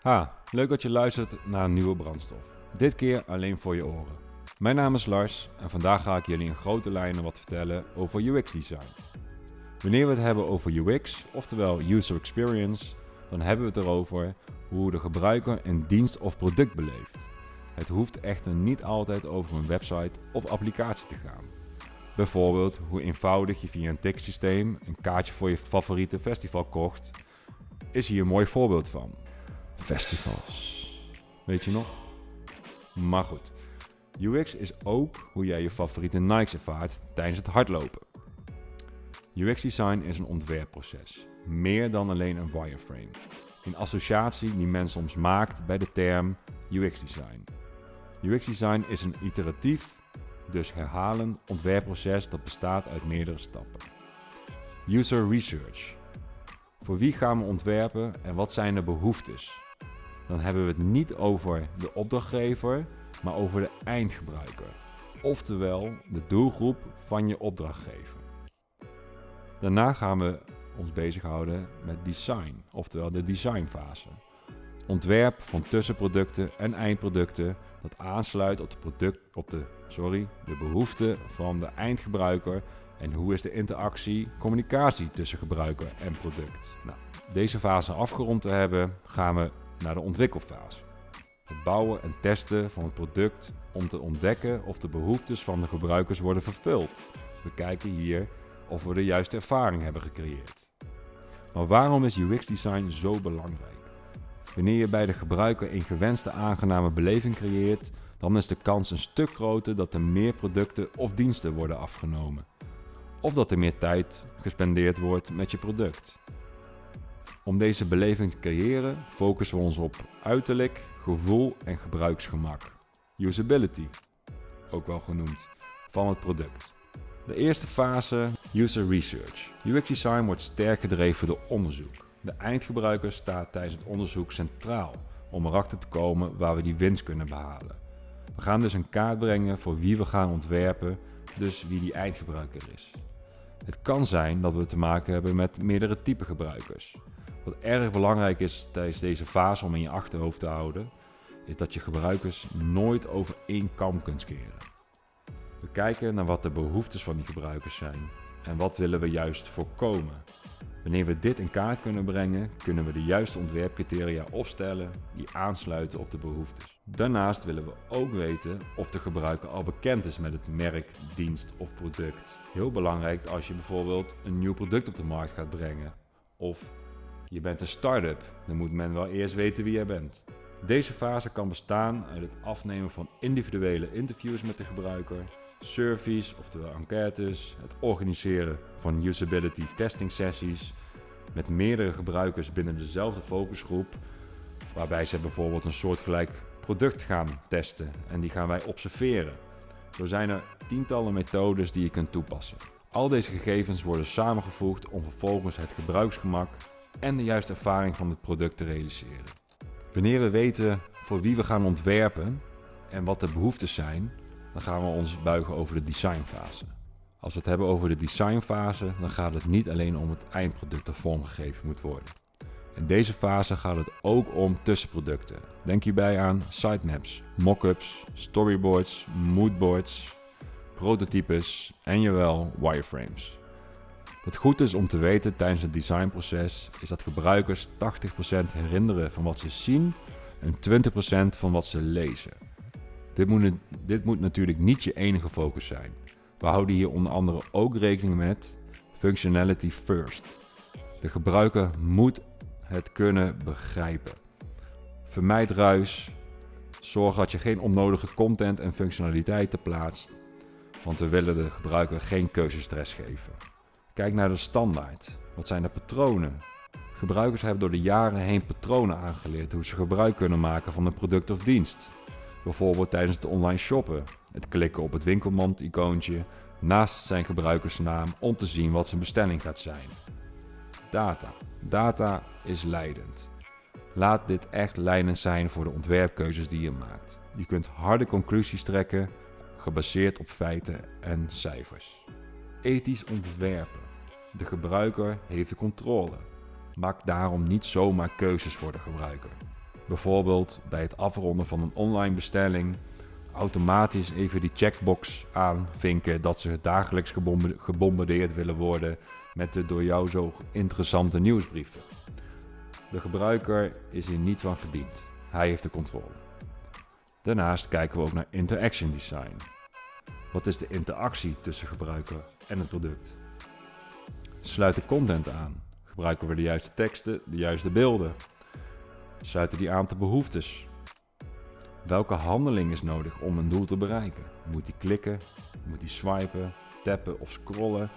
Ha, leuk dat je luistert naar een nieuwe brandstof. Dit keer alleen voor je oren. Mijn naam is Lars en vandaag ga ik jullie in grote lijnen wat vertellen over UX design. Wanneer we het hebben over UX, oftewel User Experience, dan hebben we het erover hoe de gebruiker een dienst of product beleeft. Het hoeft echter niet altijd over een website of applicatie te gaan. Bijvoorbeeld hoe eenvoudig je via een ticketsysteem een kaartje voor je favoriete festival kocht, is hier een mooi voorbeeld van. Festivals. Weet je nog? Maar goed. UX is ook hoe jij je favoriete Nikes ervaart tijdens het hardlopen. UX design is een ontwerpproces, meer dan alleen een wireframe. Een associatie die men soms maakt bij de term UX design. UX design is een iteratief, dus herhalend ontwerpproces dat bestaat uit meerdere stappen. User research. Voor wie gaan we ontwerpen en wat zijn de behoeftes? Dan hebben we het niet over de opdrachtgever, maar over de eindgebruiker. Oftewel de doelgroep van je opdrachtgever. Daarna gaan we ons bezighouden met design, oftewel de designfase. Ontwerp van tussenproducten en eindproducten dat aansluit op de, product, op de, sorry, de behoeften van de eindgebruiker en hoe is de interactie, communicatie tussen gebruiker en product. Nou, deze fase afgerond te hebben, gaan we naar de ontwikkelfase. Het bouwen en testen van het product om te ontdekken of de behoeftes van de gebruikers worden vervuld. We kijken hier of we de juiste ervaring hebben gecreëerd. Maar waarom is UX design zo belangrijk? Wanneer je bij de gebruiker een gewenste aangename beleving creëert, dan is de kans een stuk groter dat er meer producten of diensten worden afgenomen. Of dat er meer tijd gespendeerd wordt met je product. Om deze beleving te creëren, focussen we ons op uiterlijk, gevoel en gebruiksgemak. Usability, ook wel genoemd, van het product. De eerste fase, user research. UX design wordt sterk gedreven door onderzoek. De eindgebruiker staat tijdens het onderzoek centraal om erachter te komen waar we die winst kunnen behalen. We gaan dus een kaart brengen voor wie we gaan ontwerpen, dus wie die eindgebruiker is. Het kan zijn dat we te maken hebben met meerdere typen gebruikers. Wat erg belangrijk is tijdens deze fase om in je achterhoofd te houden, is dat je gebruikers nooit over één kam kunt scheren. We kijken naar wat de behoeftes van die gebruikers zijn en wat willen we juist voorkomen. Wanneer we dit in kaart kunnen brengen, kunnen we de juiste ontwerpcriteria opstellen die aansluiten op de behoeftes. Daarnaast willen we ook weten of de gebruiker al bekend is met het merk, dienst of product. Heel belangrijk als je bijvoorbeeld een nieuw product op de markt gaat brengen of je bent een start-up, dan moet men wel eerst weten wie jij bent. Deze fase kan bestaan uit het afnemen van individuele interviews met de gebruiker, surveys, oftewel enquêtes, het organiseren van usability testing sessies met meerdere gebruikers binnen dezelfde focusgroep, waarbij ze bijvoorbeeld een soortgelijk product gaan testen en die gaan wij observeren. Zo zijn er tientallen methodes die je kunt toepassen. Al deze gegevens worden samengevoegd om vervolgens het gebruiksgemak en de juiste ervaring van het product te realiseren. Wanneer we weten voor wie we gaan ontwerpen en wat de behoeftes zijn, dan gaan we ons buigen over de designfase. Als we het hebben over de designfase, dan gaat het niet alleen om het eindproduct dat vormgegeven moet worden. In deze fase gaat het ook om tussenproducten. Denk hierbij aan sitemaps, mockups, storyboards, moodboards, prototypes en jawel wireframes. Wat goed is om te weten tijdens het designproces is dat gebruikers 80% herinneren van wat ze zien en 20% van wat ze lezen. Dit moet, dit moet natuurlijk niet je enige focus zijn. We houden hier onder andere ook rekening met functionality first. De gebruiker moet het kunnen begrijpen. Vermijd ruis. Zorg dat je geen onnodige content en functionaliteiten plaatst, want we willen de gebruiker geen keuzestress geven. Kijk naar de standaard. Wat zijn de patronen? Gebruikers hebben door de jaren heen patronen aangeleerd hoe ze gebruik kunnen maken van een product of dienst. Bijvoorbeeld tijdens het online shoppen. Het klikken op het winkelmand-icoontje naast zijn gebruikersnaam om te zien wat zijn bestelling gaat zijn. Data. Data is leidend. Laat dit echt leidend zijn voor de ontwerpkeuzes die je maakt. Je kunt harde conclusies trekken gebaseerd op feiten en cijfers. Ethisch ontwerpen. De gebruiker heeft de controle. Maak daarom niet zomaar keuzes voor de gebruiker. Bijvoorbeeld bij het afronden van een online bestelling automatisch even die checkbox aanvinken dat ze dagelijks gebombardeerd willen worden met de door jou zo interessante nieuwsbrieven. De gebruiker is hier niet van gediend. Hij heeft de controle. Daarnaast kijken we ook naar interaction design. Wat is de interactie tussen gebruiker en het product? Sluit de content aan. Gebruiken we de juiste teksten, de juiste beelden? Sluiten die aan te behoeftes? Welke handeling is nodig om een doel te bereiken? Moet die klikken? Moet die swipen, tappen of scrollen?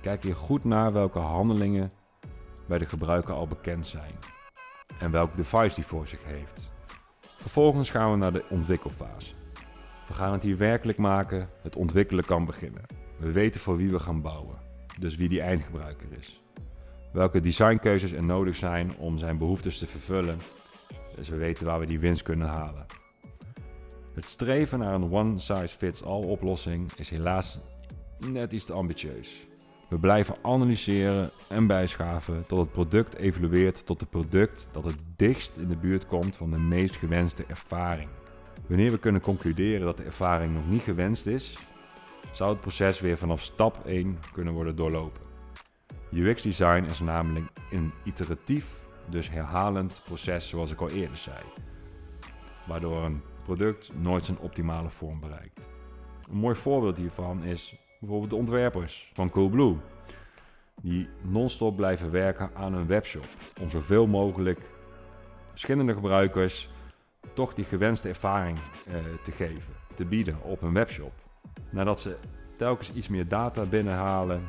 Kijk hier goed naar welke handelingen bij de gebruiker al bekend zijn en welk device die voor zich heeft. Vervolgens gaan we naar de ontwikkelfase. We gaan het hier werkelijk maken, het ontwikkelen kan beginnen. We weten voor wie we gaan bouwen, dus wie die eindgebruiker is. Welke designkeuzes er nodig zijn om zijn behoeftes te vervullen, dus we weten waar we die winst kunnen halen. Het streven naar een one-size-fits-all oplossing is helaas net iets te ambitieus. We blijven analyseren en bijschaven tot het product evolueert tot het product dat het dichtst in de buurt komt van de meest gewenste ervaring. Wanneer we kunnen concluderen dat de ervaring nog niet gewenst is, zou het proces weer vanaf stap 1 kunnen worden doorlopen. UX design is namelijk een iteratief, dus herhalend proces zoals ik al eerder zei, waardoor een product nooit zijn optimale vorm bereikt. Een mooi voorbeeld hiervan is bijvoorbeeld de ontwerpers van Coolblue, die non-stop blijven werken aan hun webshop om zoveel mogelijk verschillende gebruikers toch die gewenste ervaring eh, te geven, te bieden op hun webshop. Nadat ze telkens iets meer data binnenhalen,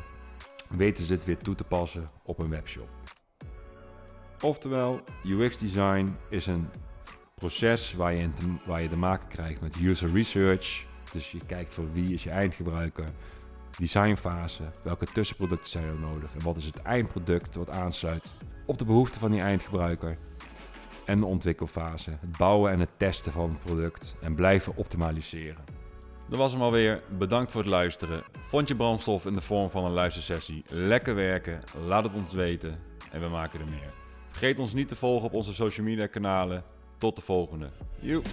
weten ze het weer toe te passen op hun webshop. Oftewel, UX design is een proces waar je, te, waar je te maken krijgt met user research. Dus je kijkt voor wie is je eindgebruiker. Designfase, welke tussenproducten zijn er nodig en wat is het eindproduct wat aansluit op de behoeften van die eindgebruiker. En de ontwikkelfase, het bouwen en het testen van het product en blijven optimaliseren. Dat was hem alweer. Bedankt voor het luisteren. Vond je brandstof in de vorm van een luistersessie lekker werken? Laat het ons weten en we maken er meer. Vergeet ons niet te volgen op onze social media kanalen tot de volgende. Joep.